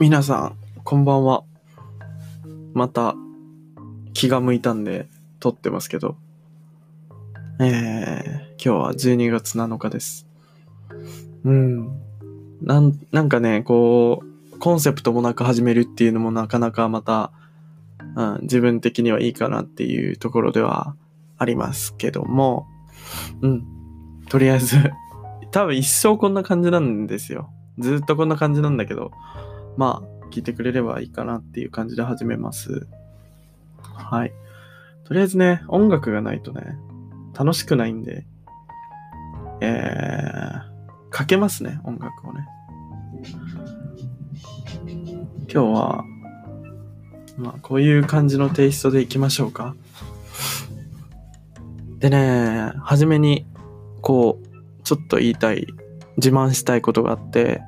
皆さん、こんばんは。また、気が向いたんで、撮ってますけど。えー、今日は12月7日です。うん。なん、なんかね、こう、コンセプトもなく始めるっていうのもなかなかまた、うん、自分的にはいいかなっていうところではありますけども、うん。とりあえず、多分一生こんな感じなんですよ。ずっとこんな感じなんだけど、まあ、聞いてくれればいいかなっていう感じで始めます。はい。とりあえずね、音楽がないとね、楽しくないんで、えー、かけますね、音楽をね。今日は、まあ、こういう感じのテイストでいきましょうか。でね、はじめに、こう、ちょっと言いたい、自慢したいことがあって、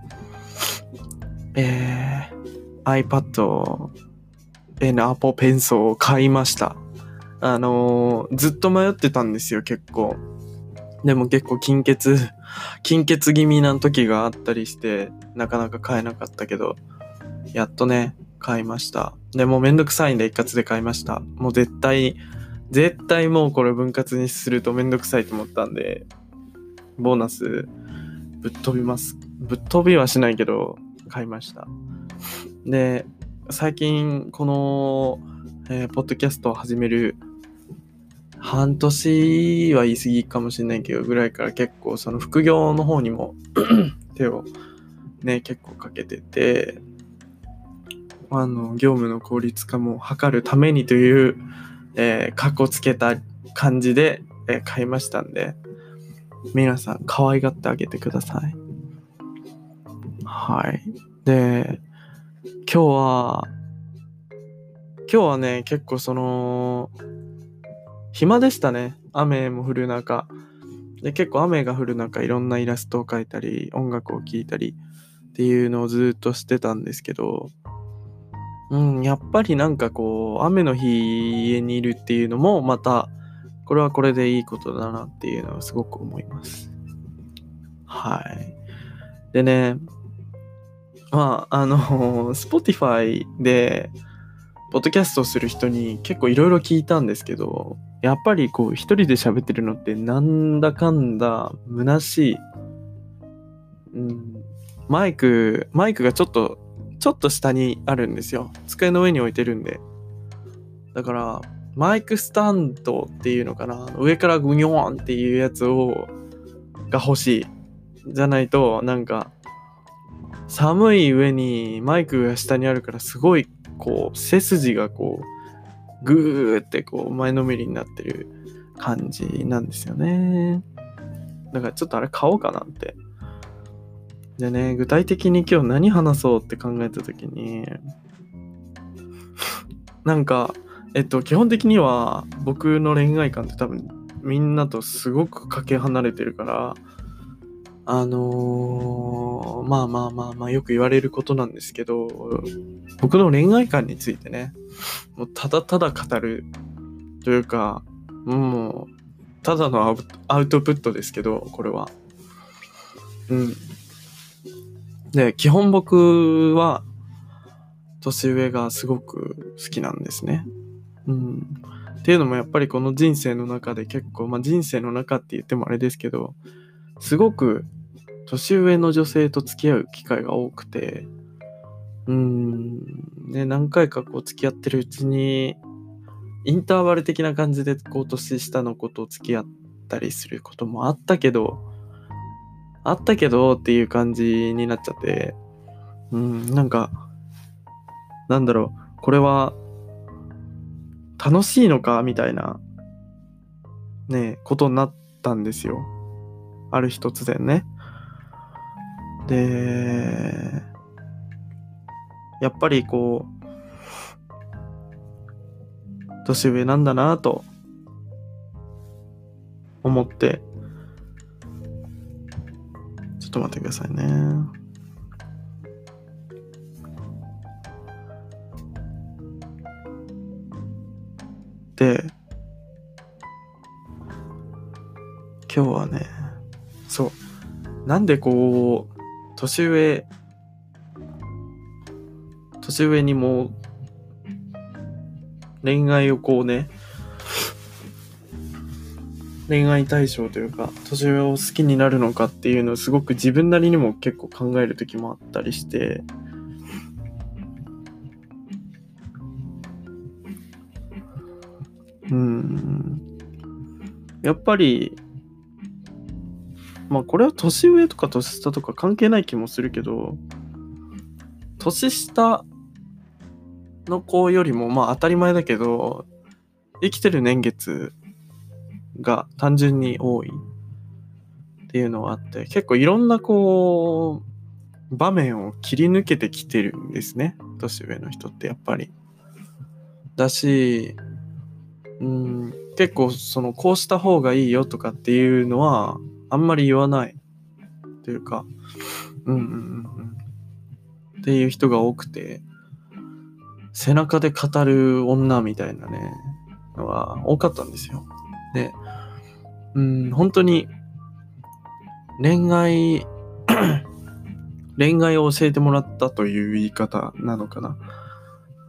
えー、iPad への Apple Pencil を買いました。あのーずっと迷ってたんですよ、結構。でも結構金欠、金欠気味な時があったりして、なかなか買えなかったけど、やっとね、買いました。でもめんどくさいんで一括で買いました。もう絶対、絶対もうこれ分割にするとめんどくさいと思ったんで、ボーナスぶっ飛びます。ぶっ飛びはしないけど、買いました。で、最近この、えーポッドキャストを始める半年は言い過ぎかもしれないけどぐらいから結構その副業の方にも 手をね結構かけててあの業務の効率化も図るためにという、えー、かっこつけた感じで、えー買いましたんで皆さん可愛がってあげてくださいはい。で今日は今日はね結構その暇でしたね。雨も降る中。で結構雨が降る中いろんなイラストを描いたり音楽を聴いたりっていうのをずっとしてたんですけどうんやっぱりなんかこう雨の日家にいるっていうのもまたこれはこれでいいことだなっていうのはすごく思います。はい。でねまああの Spotify でポッドキャストをする人に結構いろいろ聞いたんですけど、やっぱりこう一人で喋ってるのってなんだかんだ虚しい。うん、マイク、マイクがちょっと、ちょっと下にあるんですよ。机の上に置いてるんで。だから、マイクスタンドっていうのかな。上からグニョーンっていうやつを、が欲しい。じゃないと、なんか、寒い上にマイクが下にあるからすごいこう背筋がこうグーってこう前のめりになってる感じなんですよね。だからちょっとあれ買おうかなって。でね具体的に今日何話そうって考えた時になんかえっと基本的には僕の恋愛観って多分みんなとすごくかけ離れてるからあのーまあまあまあまあよく言われることなんですけど、僕の恋愛観についてね、もうただただ語るというか、もう、ただのアウトプットですけど、これは。うん。で、基本僕は、年上がすごく好きなんですね。うん。っていうのもやっぱりこの人生の中で結構、まあ人生の中って言ってもあれですけど、すごく年上の女性と付き合う機会が多くて、うん、ね、何回かこう付き合ってるうちに、インターバル的な感じでこう年下の子と付き合ったりすることもあったけど、あったけどっていう感じになっちゃって、うん、なんか、なんだろう、これは楽しいのかみたいな、ね、ことになったんですよ。ある日突然ね。で、やっぱりこう、年上なんだなと思って、ちょっと待ってくださいね。で、今日はね、そう。なんでこう、年上年上にも恋愛をこうね、恋愛対象というか、年上を好きになるのかっていうのをすごく自分なりにも結構考える時もあったりして、うん。やっぱり、まあこれは年上とか年下とか関係ない気もするけど、年下の子よりもまあ当たり前だけど、生きてる年月が単純に多いっていうのはあって、結構いろんなこう、場面を切り抜けてきてるんですね。年上の人ってやっぱり。だし、うん、結構そのこうした方がいいよとかっていうのはあんまり言わないというか、うんうんうんっていう人が多くて、背中で語る女みたいなね、のが多かったんですよ。で、うん、本当に恋愛 恋愛を教えてもらったという言い方なのかな。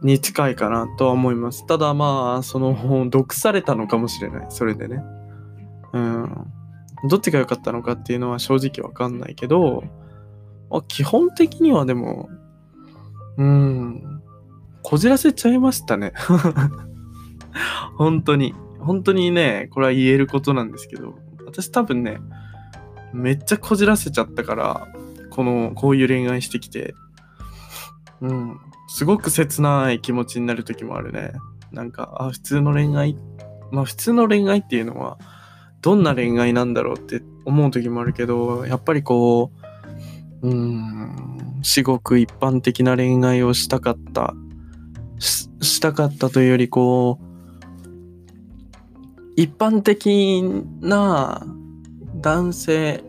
に近いかなとは思います。ただまあ、その本、毒されたのかもしれない。それでね。うん。どっちが良かったのかっていうのは正直わかんないけど、まあ、基本的にはでも、うん、こじらせちゃいましたね。本当に。本当にね、これは言えることなんですけど、私多分ね、めっちゃこじらせちゃったから、この、こういう恋愛してきて、うん、すごく切ない気持ちになる時もあるね。なんか、あ、普通の恋愛、まあ普通の恋愛っていうのは、どんな恋愛なんだろうって思う時もあるけど、やっぱりこう、うん、至極一般的な恋愛をしたかったし、たかったというよりこう、一般的な男性、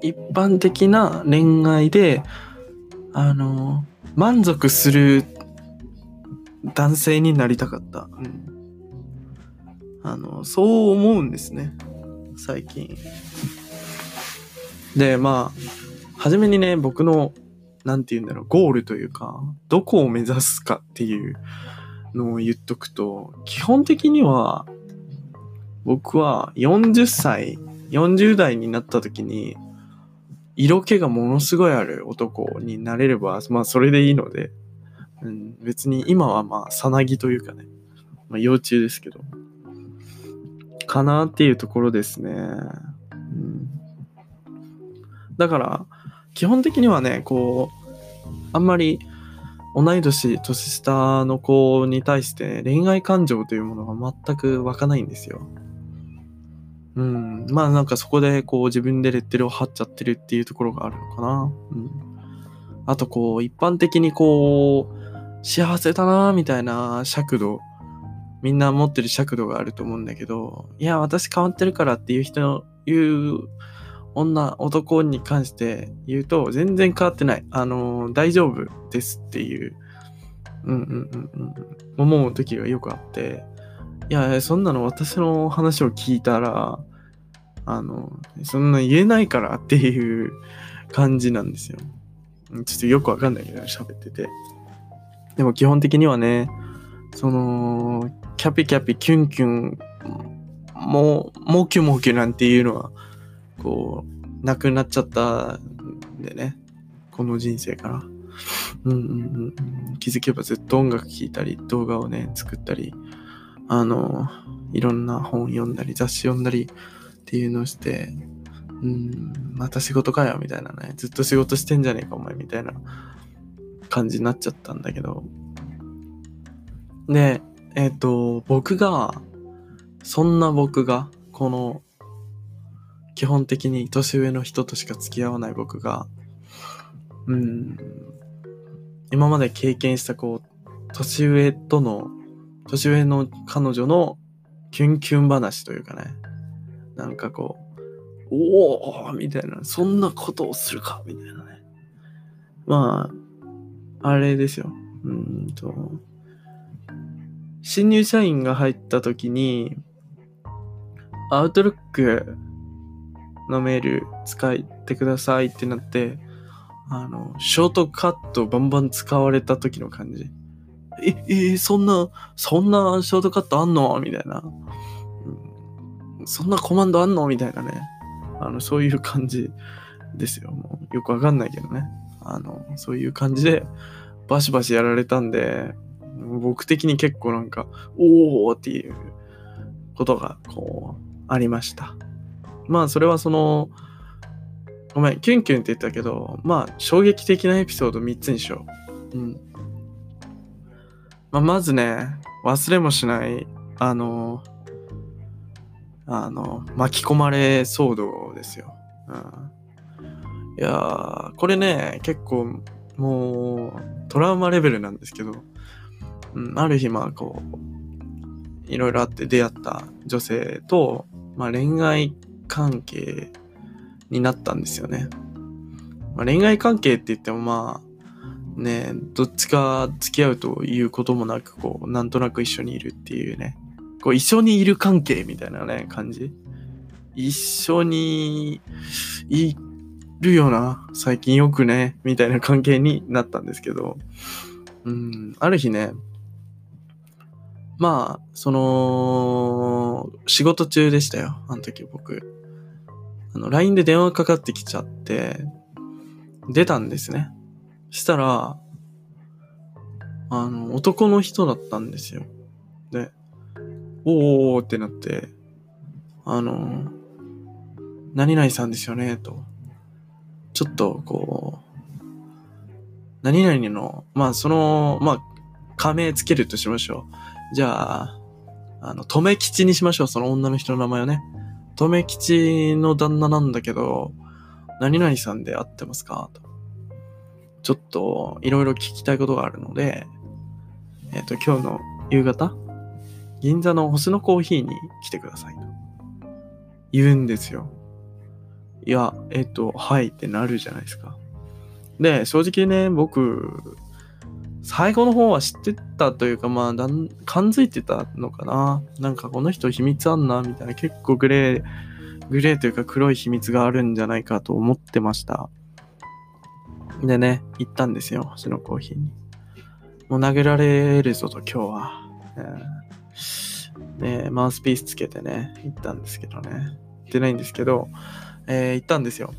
一般的な恋愛で、あの、満足する男性になりたかった。うん、あの、そう思うんですね。最近。で、まあ、初めにね、僕の、なんて言うんだろう、ゴールというか、どこを目指すかっていうのを言っとくと、基本的には、僕は40歳、40代になった時に、色気がものすごいある男になれれば、まあそれでいいので、うん、別に今はまあさなぎというかね、まあ幼虫ですけど、かなっていうところですね。うん、だから、基本的にはね、こう、あんまり同い年、年下の子に対して恋愛感情というものが全く湧かないんですよ。うん。まあなんかそこでこう自分でレッテルを貼っちゃってるっていうところがあるのかな。うん。あとこう一般的にこう幸せだなみたいな尺度、みんな持ってる尺度があると思うんだけど、いや私変わってるからっていう人の言う女、男に関して言うと全然変わってない。あの、大丈夫ですっていう、うんうんうんうん、思う時がよくあって、いや、そんなの私の話を聞いたら、あの、そんな言えないからっていう感じなんですよ。ちょっとよくわかんないけど、喋ってて。でも基本的にはね、その、キャピキャピキュンキュン、もう、もキュもキュなんていうのは、こう、なくなっちゃったんでね、この人生から。うんうんうん、気づけばずっと音楽聴いたり、動画をね、作ったり、あの、いろんな本読んだり、雑誌読んだりっていうのをして、うん、また仕事かよ、みたいなね。ずっと仕事してんじゃねえか、お前、みたいな感じになっちゃったんだけど。で、えっ、ー、と、僕が、そんな僕が、この、基本的に年上の人としか付き合わない僕が、うん、今まで経験したこう、年上との年上の彼女のキュンキュン話というかね、なんかこう、おおみたいな、そんなことをするかみたいなね。まあ、あれですよ。うんと、新入社員が入った時に、アウトルックのメール使ってくださいってなって、あの、ショートカットバンバン使われた時の感じ。え、え、そんな、そんなショートカットあんの？みたいな、うん。そんなコマンドあんの？みたいなね。あの、そういう感じですよ。もうよくわかんないけどね。あの、そういう感じで、バシバシやられたんで、僕的に結構なんか、おーっていうことが、こう、ありました。まあ、それはその、ごめん、キュンキュンって言ったけど、まあ、衝撃的なエピソード3つにしよう。うん。まあ、まずね、忘れもしない、あの、あの、巻き込まれ騒動ですよ。うん。いやー、これね、結構、もう、トラウマレベルなんですけど、うん、ある日、まあ、こう、いろいろあって出会った女性と、まあ、恋愛関係になったんですよね。まあ、恋愛関係って言ってもまあ、ね、どっちか付き合うということもなく、こう、なんとなく一緒にいるっていうね、こう、一緒にいる関係みたいなね、感じ。一緒にいるよな、最近よくね、みたいな関係になったんですけど、うん、ある日ね、まあ、その、仕事中でしたよ、あの時僕。あの、LINE で電話かかってきちゃって、出たんですね。したら、あの、男の人だったんですよ。で、おーおーってなって、あの、何々さんですよね、と。ちょっと、こう、何々の、まあ、その、まあ、仮名つけるとしましょう。じゃあ、あの、留吉にしましょう、その女の人の名前をね。留吉の旦那なんだけど、何々さんで会ってますか？と。ちょっと、いろいろ聞きたいことがあるので、えっ、ー、と、今日の夕方、銀座の星のコーヒーに来てくださいと。言うんですよ。いや、えっ、ー、と、はいってなるじゃないですか。で、正直ね、僕、最後の方は知ってたというか、まあ、だん感づいてたのかな。なんかこの人秘密あんな、みたいな、結構グレー、グレーというか黒い秘密があるんじゃないかと思ってました。でね、行ったんですよ、星のコーヒーに。もう投げられるぞと、今日は。で、マウスピースつけてね、行ったんですけどね。行ってないんですけど、えー、行ったんですよ。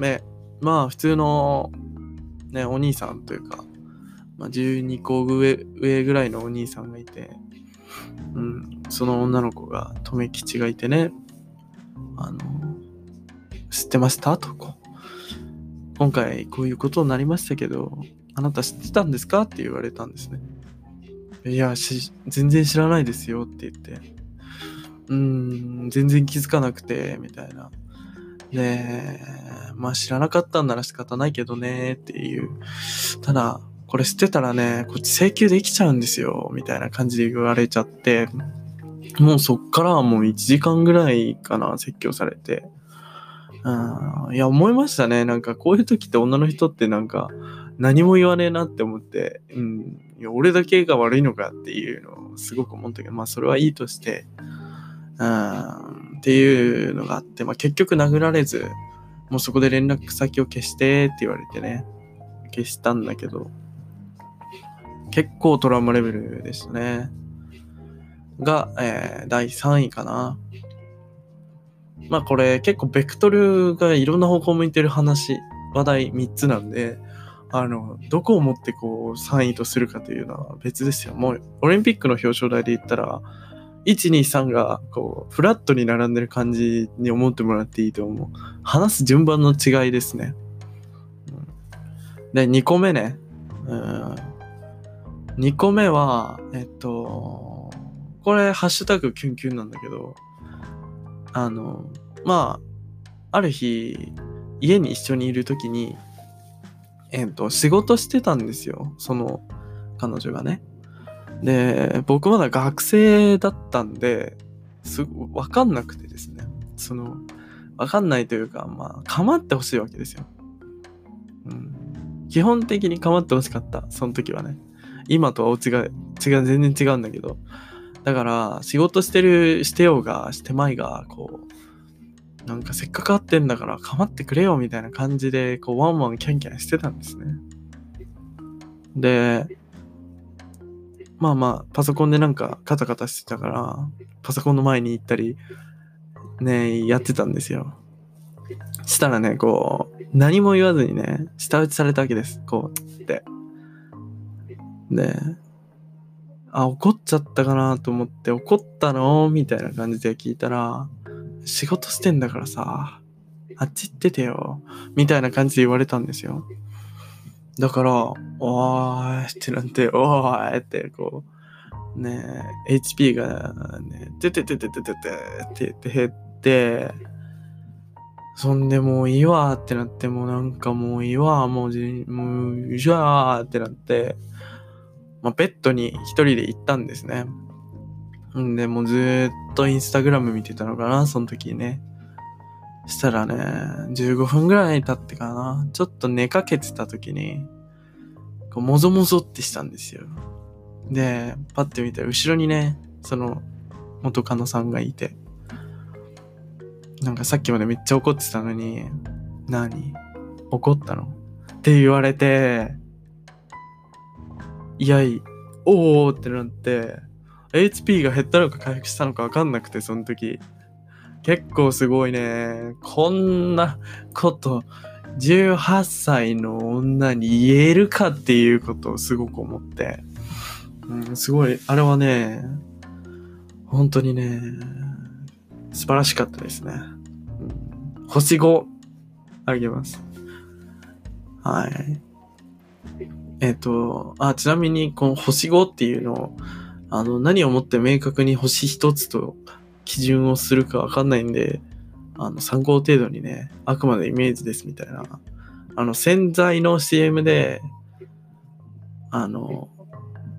で、まあ、普通の、ね、お兄さんというか、まあ、12個上上ぐらいのお兄さんがいて、うん、その女の子が、留吉がいてね、あの、知ってました？とこ今回こういうことになりましたけど、あなた知ってたんですか？って言われたんですね。いや、全然知らないですよって言って、うん、全然気づかなくて、みたいな。で、まあ知らなかったんなら仕方ないけどねっていう。ただ、これ捨てたらね、こっち請求できちゃうんですよ、みたいな感じで言われちゃって、もうそっからはもう1時間ぐらいかな、説教されて。うん、いや、思いましたね。なんかこういう時って女の人ってなんか何も言わねえなって思って、うん、いや俺だけが悪いのかっていうのをすごく思ったけど、まあそれはいいとして、うん、っていうのがあって、まあ結局殴られず、もうそこで連絡先を消してって言われてね、消したんだけど、結構トラウマレベルでしたね。が、えー、第3位かな。まあこれ結構ベクトルがいろんな方向向いてる話、話題3つなんで、あの、どこをもってこう3位とするかというのは別ですよ。もうオリンピックの表彰台で言ったら、1、2、3がこうフラットに並んでる感じに思ってもらっていいと思う。話す順番の違いですね。で、2個目ね。うん2個目は、えっと、これ、ハッシュタグキュンキュンなんだけど、あの、まあ、ある日、家に一緒にいるときに、えっと、仕事してたんですよ。その、彼女がね。で、僕まだ学生だったんで、すごわかんなくてですね。その、わかんないというか、まあ、構ってほしいわけですよ。うん。基本的に構ってほしかった。その時はね。今とは違う、違う、全然違うんだけど。だから、仕事してる、してようが、してまいが、こう、なんかせっかく会ってんだから構ってくれよみたいな感じで、こう、ワンワンキャンキャンしてたんですね。で、まあまあ、パソコンでなんかカタカタしてたから、パソコンの前に行ったり、ね、やってたんですよ。したらね、こう、何も言わずにね、舌打ちされたわけです。こう、って。で、あ、怒っちゃったかなと思って、怒ったの？みたいな感じで聞いたら、仕事してんだからさ、あっち行っててよ。みたいな感じで言われたんですよ。だから、おーいってなって、おーいって、こう、ね、HP がね、てててててててってって減って、そんでもういいわってなって、もうなんかもういいわ、もうじ、もういいわーってなって、まあ、ベッドに一人で行ったんですね。んで、もうずっとインスタグラム見てたのかな、その時ね。したらね、15分ぐらい経ってかな、ちょっと寝かけてた時に、こう、もぞもぞってしたんですよ。で、パッて見たら後ろにね、その、元カノさんがいて、なんかさっきまでめっちゃ怒ってたのに、何？怒ったの？って言われて、いやい、おーってなって、HP が減ったのか回復したのかわかんなくて、その時。結構すごいね。こんなこと、18歳の女に言えるかっていうことをすごく思って。うん、すごい、あれはね、本当にね、素晴らしかったですね。うん、星5あげます。はい。えっ、と、あ、ちなみに、この星5っていうのを、あの、何をもって明確に星一つと基準をするかわかんないんで、あの、参考程度にね、あくまでイメージですみたいな。あの、洗剤の CM で、あの、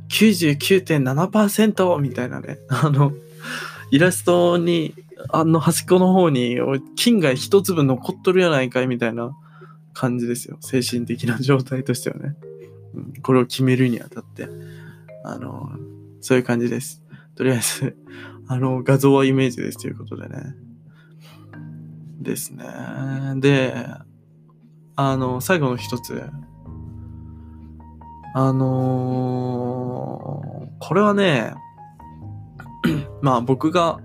99.7%みたいなね、あの、イラストに、あの端っこの方に、金が一粒残っとるやないかいみたいな感じですよ。精神的な状態としてはね。これを決めるにあたって。あの、そういう感じです。とりあえず、あの、画像はイメージですということでね。ですね。で、あの、最後の一つ。あのーこれはね、まあ僕が、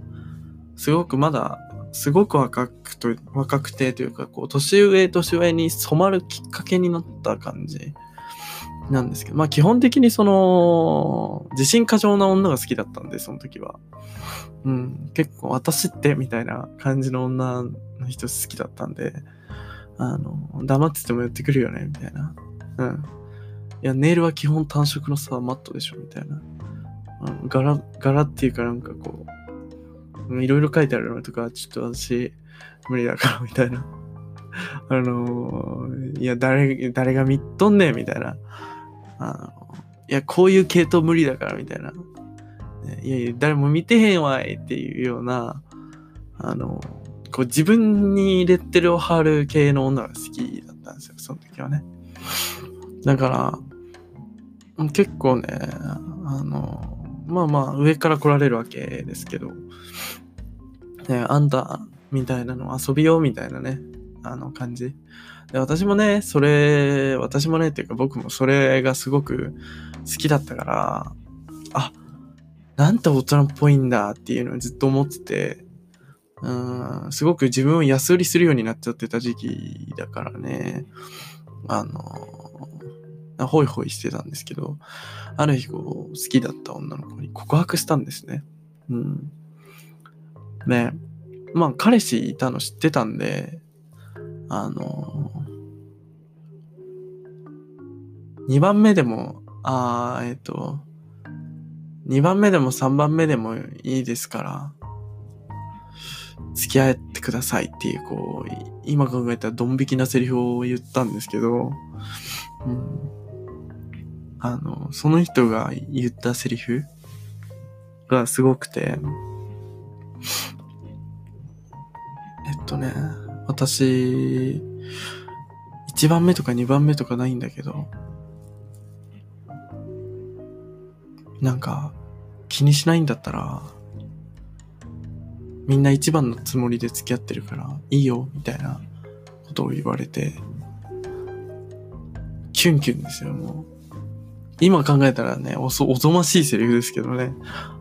すごくまだ、すごく若くと、若くてというか、こう、年上、年上に染まるきっかけになった感じなんですけど、まあ基本的にその、自信過剰な女が好きだったんで、その時は。うん、結構私ってみたいな感じの女の人好きだったんで、あの、黙ってても寄ってくるよね、みたいな。うん。いや、ネイルは基本単色のさ、マットでしょ、みたいな。あの柄、柄っていうかなんかこう、いろいろ書いてあるのとか、ちょっと私、無理だから、みたいな。あのーいや、誰、誰が見っとんねん、みたいな。あの、いや、こういう系統無理だから、みたいな。いやいや、誰も見てへんわいっていうような、あの、こう自分にレッテルを貼る系の女が好きだったんですよ、その時はね。だから、結構ね、あの、まあまあ、上から来られるわけですけど、ね、あんたみたいなの遊びようみたいなね、あの感じ。で私もね、それ、私もね、っていうか僕もそれがすごく好きだったから、あ、なんて大人っぽいんだっていうのをずっと思ってて、うん、すごく自分を安売りするようになっちゃってた時期だからね、あの、ホイホイしてたんですけど、ある日こう、好きだった女の子に告白したんですね。うん。ね、まあ彼氏いたの知ってたんで、あの、2番目でも、あーえっ、と、2番目でも3番目でもいいですから、付き合ってくださいっていう、こう、今考えたらドン引きなセリフを言ったんですけど、うん、あの、その人が言ったセリフがすごくて、えっとね、私、1番目とか2番目とかないんだけど、なんか、気にしないんだったら、みんな一番のつもりで付き合ってるから、いいよ、みたいなことを言われて、キュンキュンですよ、もう。今考えたらね、おそ、おぞましいセリフですけどね。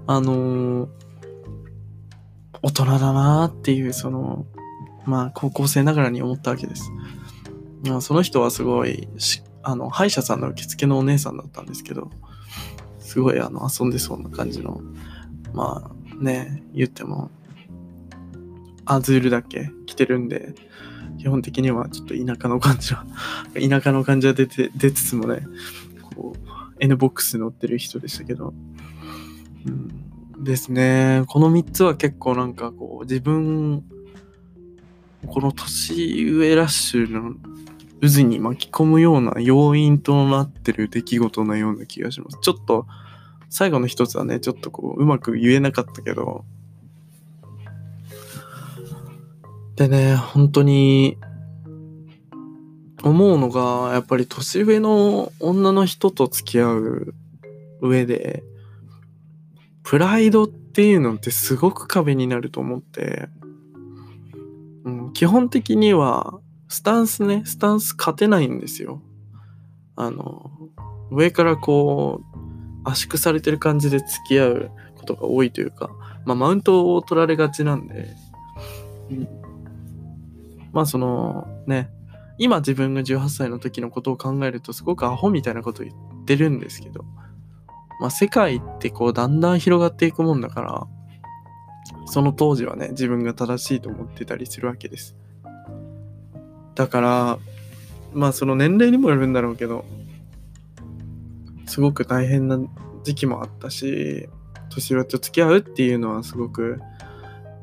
あのー、大人だなーっていう、その、まあ、高校生ながらに思ったわけです。まあ、その人はすごい、あの、歯医者さんの受付のお姉さんだったんですけど、すごいあの、遊んでそうな感じの、まあ、ね、言っても、アズールだけ着てるんで、基本的にはちょっと田舎の感じは、田舎の感じは出て、出つつもね、こう、N ボックス乗ってる人でしたけど、うん、ですね。この3つは結構なんかこう、自分、この年上ラッシュの渦に巻き込むような要因となってる出来事のような気がします。ちょっと、最後の一つはね、ちょっとこう、うまく言えなかったけど、でね、本当に、思うのが、やっぱり年上の女の人と付き合う上で、プライドっていうのってすごく壁になると思って、基本的には、スタンスね、スタンス勝てないんですよ。あの、上からこう、圧縮されてる感じで付き合うことが多いというか、まあ、マウントを取られがちなんで、うん、まあ、その、ね、今自分が18歳の時のことを考えるとすごくアホみたいなこと言ってるんですけど、まあ、世界ってこうだんだん広がっていくもんだから、その当時はね、自分が正しいと思ってたりするわけです。だから、まあその年齢にもよるんだろうけど、すごく大変な時期もあったし、年上と付き合うっていうのはすごく、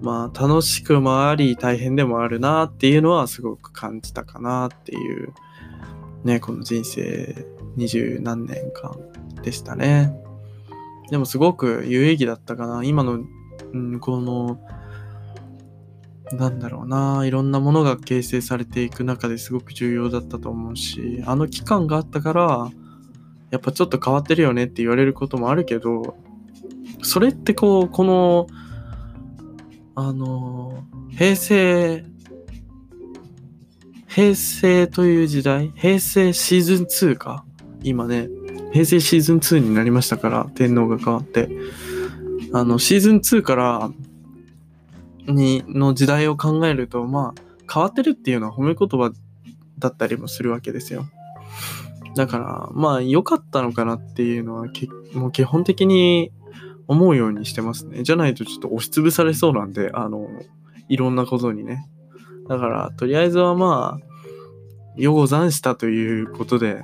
まあ楽しくもあり大変でもあるなっていうのはすごく感じたかなっていう、ね、この人生二十何年間でしたね。でもすごく有意義だったかな。今の、うん、この、なんだろうな、いろんなものが形成されていく中ですごく重要だったと思うし、あの期間があったから、やっぱちょっと変わってるよねって言われることもあるけど、それってこう、この、あの、平成、平成という時代、平成シーズン2か今ね、平成シーズン2になりましたから、天皇が変わって。あの、シーズン2からに、の時代を考えると、まあ、変わってるっていうのは褒め言葉だったりもするわけですよ。だから、まあ、良かったのかなっていうのは、もう基本的に思うようにしてますね。じゃないとちょっと押しつぶされそうなんで、あの、いろんなことにね。だから、とりあえずはまあ、予後残したということで、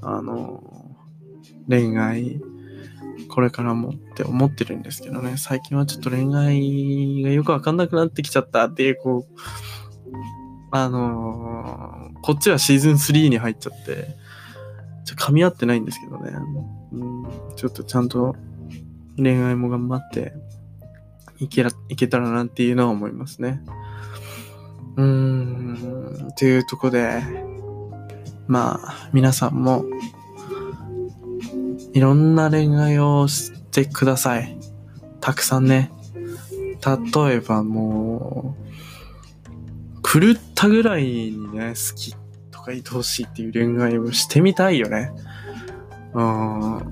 あの、恋愛、これからもって思ってるんですけどね、最近はちょっと恋愛がよくわかんなくなってきちゃったっていう、こう、あのー、こっちはシーズン3に入っちゃって、ちょ噛み合ってないんですけどね、うん、ちょっとちゃんと恋愛も頑張っていけら、いけたらなっていうのは思いますね。うーん、というとこで、まあ、皆さんも、いろんな恋愛をしてください。たくさんね。例えばもう、狂ったぐらいにね、好きとか愛おしいっていう恋愛をしてみたいよね。うん。も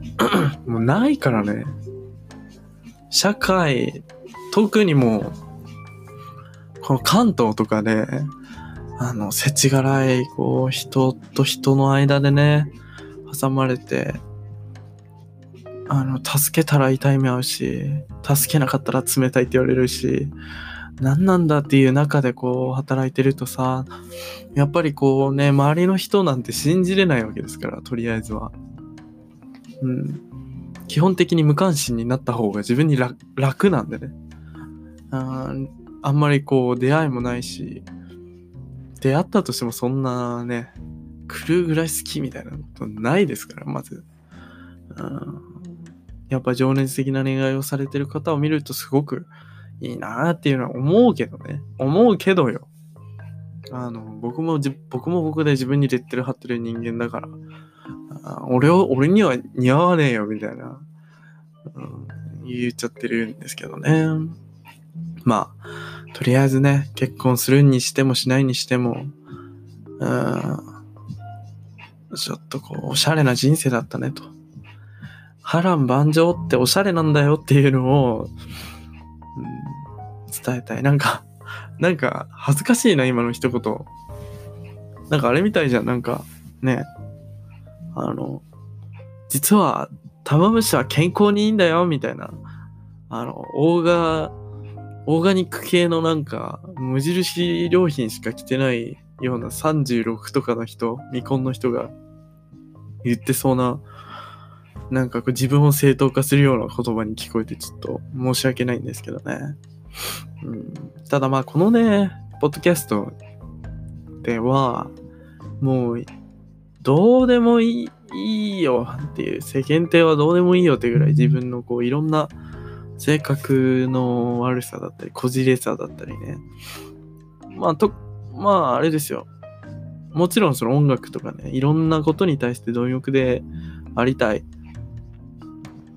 うないからね。社会、特にもう、この関東とかで、あの、世知辛い、こう、人と人の間でね、挟まれて、あの、助けたら痛い目合うし、助けなかったら冷たいって言われるし、何なんだっていう中でこう働いてるとさ、やっぱりこうね、周りの人なんて信じれないわけですから、とりあえずは。うん。基本的に無関心になった方が自分に楽なんでね。ああんまりこう出会いもないし、出会ったとしてもそんなね、来るぐらい好きみたいなことないですから、まず。やっぱ情熱的な恋愛をされてる方を見るとすごくいいなっていうのは思うけどね。思うけどよ。あの、僕も僕も僕で自分にレッテル貼ってる人間だから、俺を、俺には似合わねえよみたいな、うん、言っちゃってるんですけどね。まあ、とりあえずね、結婚するにしてもしないにしても、うん、ちょっとこう、おしゃれな人生だったねと。波乱万丈っておしゃれなんだよっていうのを、うん、伝えたい。なんか、なんか恥ずかしいな、今の一言。なんかあれみたいじゃん、なんか、ね。あの、実は玉虫は健康にいいんだよ、みたいな。あの、オーガ、オーガニック系のなんか、無印良品しか着てないような36とかの人、未婚の人が言ってそうな、なんかこう自分を正当化するような言葉に聞こえてちょっと申し訳ないんですけどね。うん、ただまあこのね、ポッドキャストでは、もう、どうでもいいいいよっていう、世間体はどうでもいいよってぐらい自分のこういろんな性格の悪さだったり、こじれさだったりね。まあ、と、まあ、あれですよ。もちろんその音楽とかね、いろんなことに対して貪欲でありたい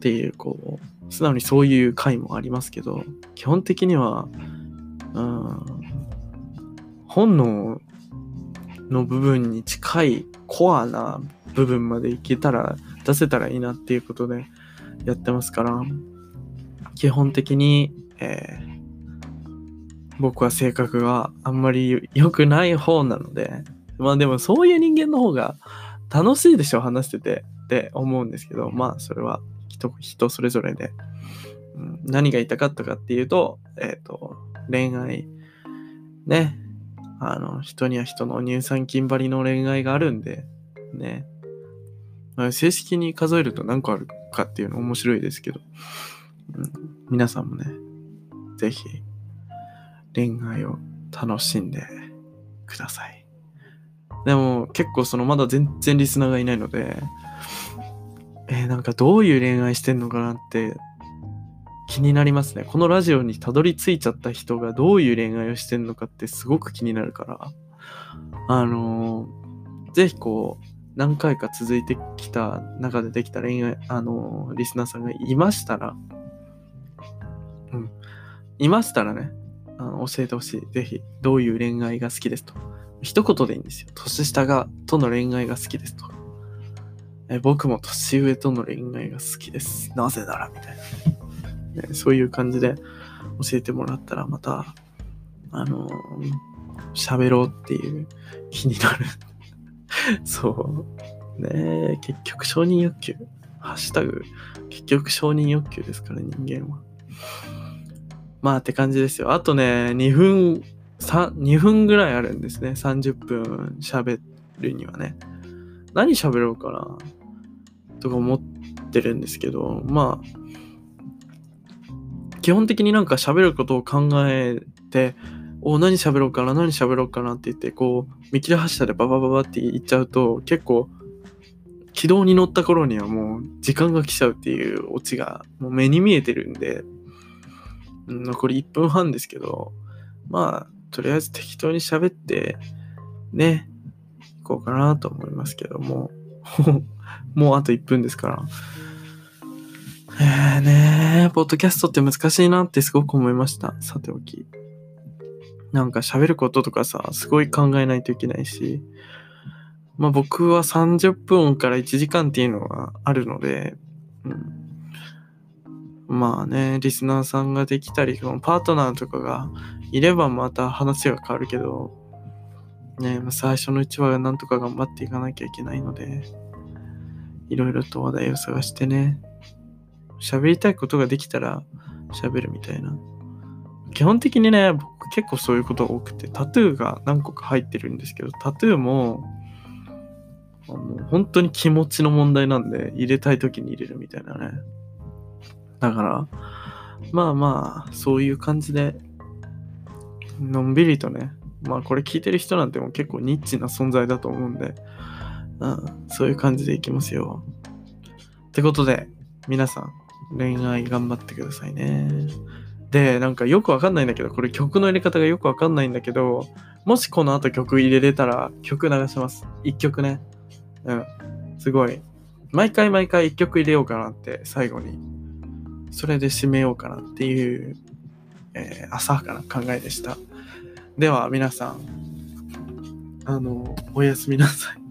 っていう、こう、素直にそういう回もありますけど、基本的には、うん、本能の部分に近いコアな部分までいけたら、出せたらいいなっていうことでやってますから、基本的に、えー、僕は性格があんまり良くない方なので、まあでもそういう人間の方が楽しいでしょ、話しててって思うんですけど、まあそれは。人人それぞれで、うん、何が言いたかったかっていうと、えっ、ー、と、恋愛、ね、あの、人には人の乳酸菌張りの恋愛があるんで、ね、正式に数えると何個あるかっていうの面白いですけど、うん、皆さんもね、ぜひ恋愛を楽しんでください。でも結構そのまだ全然リスナーがいないので、えー、なんかどういう恋愛してんのかなって気になりますね。このラジオにたどり着いちゃった人がどういう恋愛をしてんのかってすごく気になるから、あのー、ぜひこう、何回か続いてきた中でできた恋愛、あのー、リスナーさんがいましたら、うん、いましたらね、あの教えてほしい。ぜひ、どういう恋愛が好きですと。一言でいいんですよ。年下が、との恋愛が好きですと。え僕も年上との恋愛が好きです。なぜならみたいな、ね。そういう感じで教えてもらったらまた、あの喋、ろうっていう気になる そう。ね結局承認欲求。ハッシュタグ、結局承認欲求ですから、人間は。まあって感じですよ。あとね、2分、2分ぐらいあるんですね。30分喋るにはね。何喋ろうかなとか思ってるんですけど、まあ、基本的になんか喋ることを考えて、お、何喋ろうかな、何喋ろうかなって言って、こう、見切り発車でババババって言っちゃうと、結構、軌道に乗った頃にはもう時間が来ちゃうっていうオチがもう目に見えてるんで、残り1分半ですけど、まあ、とりあえず適当に喋って、ね、行こうかなと思いますけども、もうあと1分ですから。えーねポッドキャストって難しいなってすごく思いました。さておき。なんか喋ることとかさ、すごい考えないといけないし、まあ僕は30分から1時間っていうのがあるので、うん、まあね、リスナーさんができたり、パートナーとかがいればまた話が変わるけど、ね、最初の1話がなんとか頑張っていかなきゃいけないので、いろいろと話題を探してね、喋りたいことができたら喋るみたいな。基本的にね、僕結構そういうことが多くて、タトゥーが何個か入ってるんですけど、タトゥーも、あの本当に気持ちの問題なんで、入れたい時に入れるみたいなね。だから、まあまあ、そういう感じで、のんびりとね、まあこれ聞いてる人なんても結構ニッチな存在だと思うんで、うん、そういう感じでいきますよ。ってことで、皆さん、恋愛頑張ってくださいね。で、なんかよくわかんないんだけど、これ曲の入れ方がよくわかんないんだけど、もしこの後曲入れれたら曲流します。一曲ね。うん。すごい。毎回毎回一曲入れようかなって最後に。それで締めようかなっていう、えー、浅はかな考えでした。では皆さん、あの、おやすみなさい。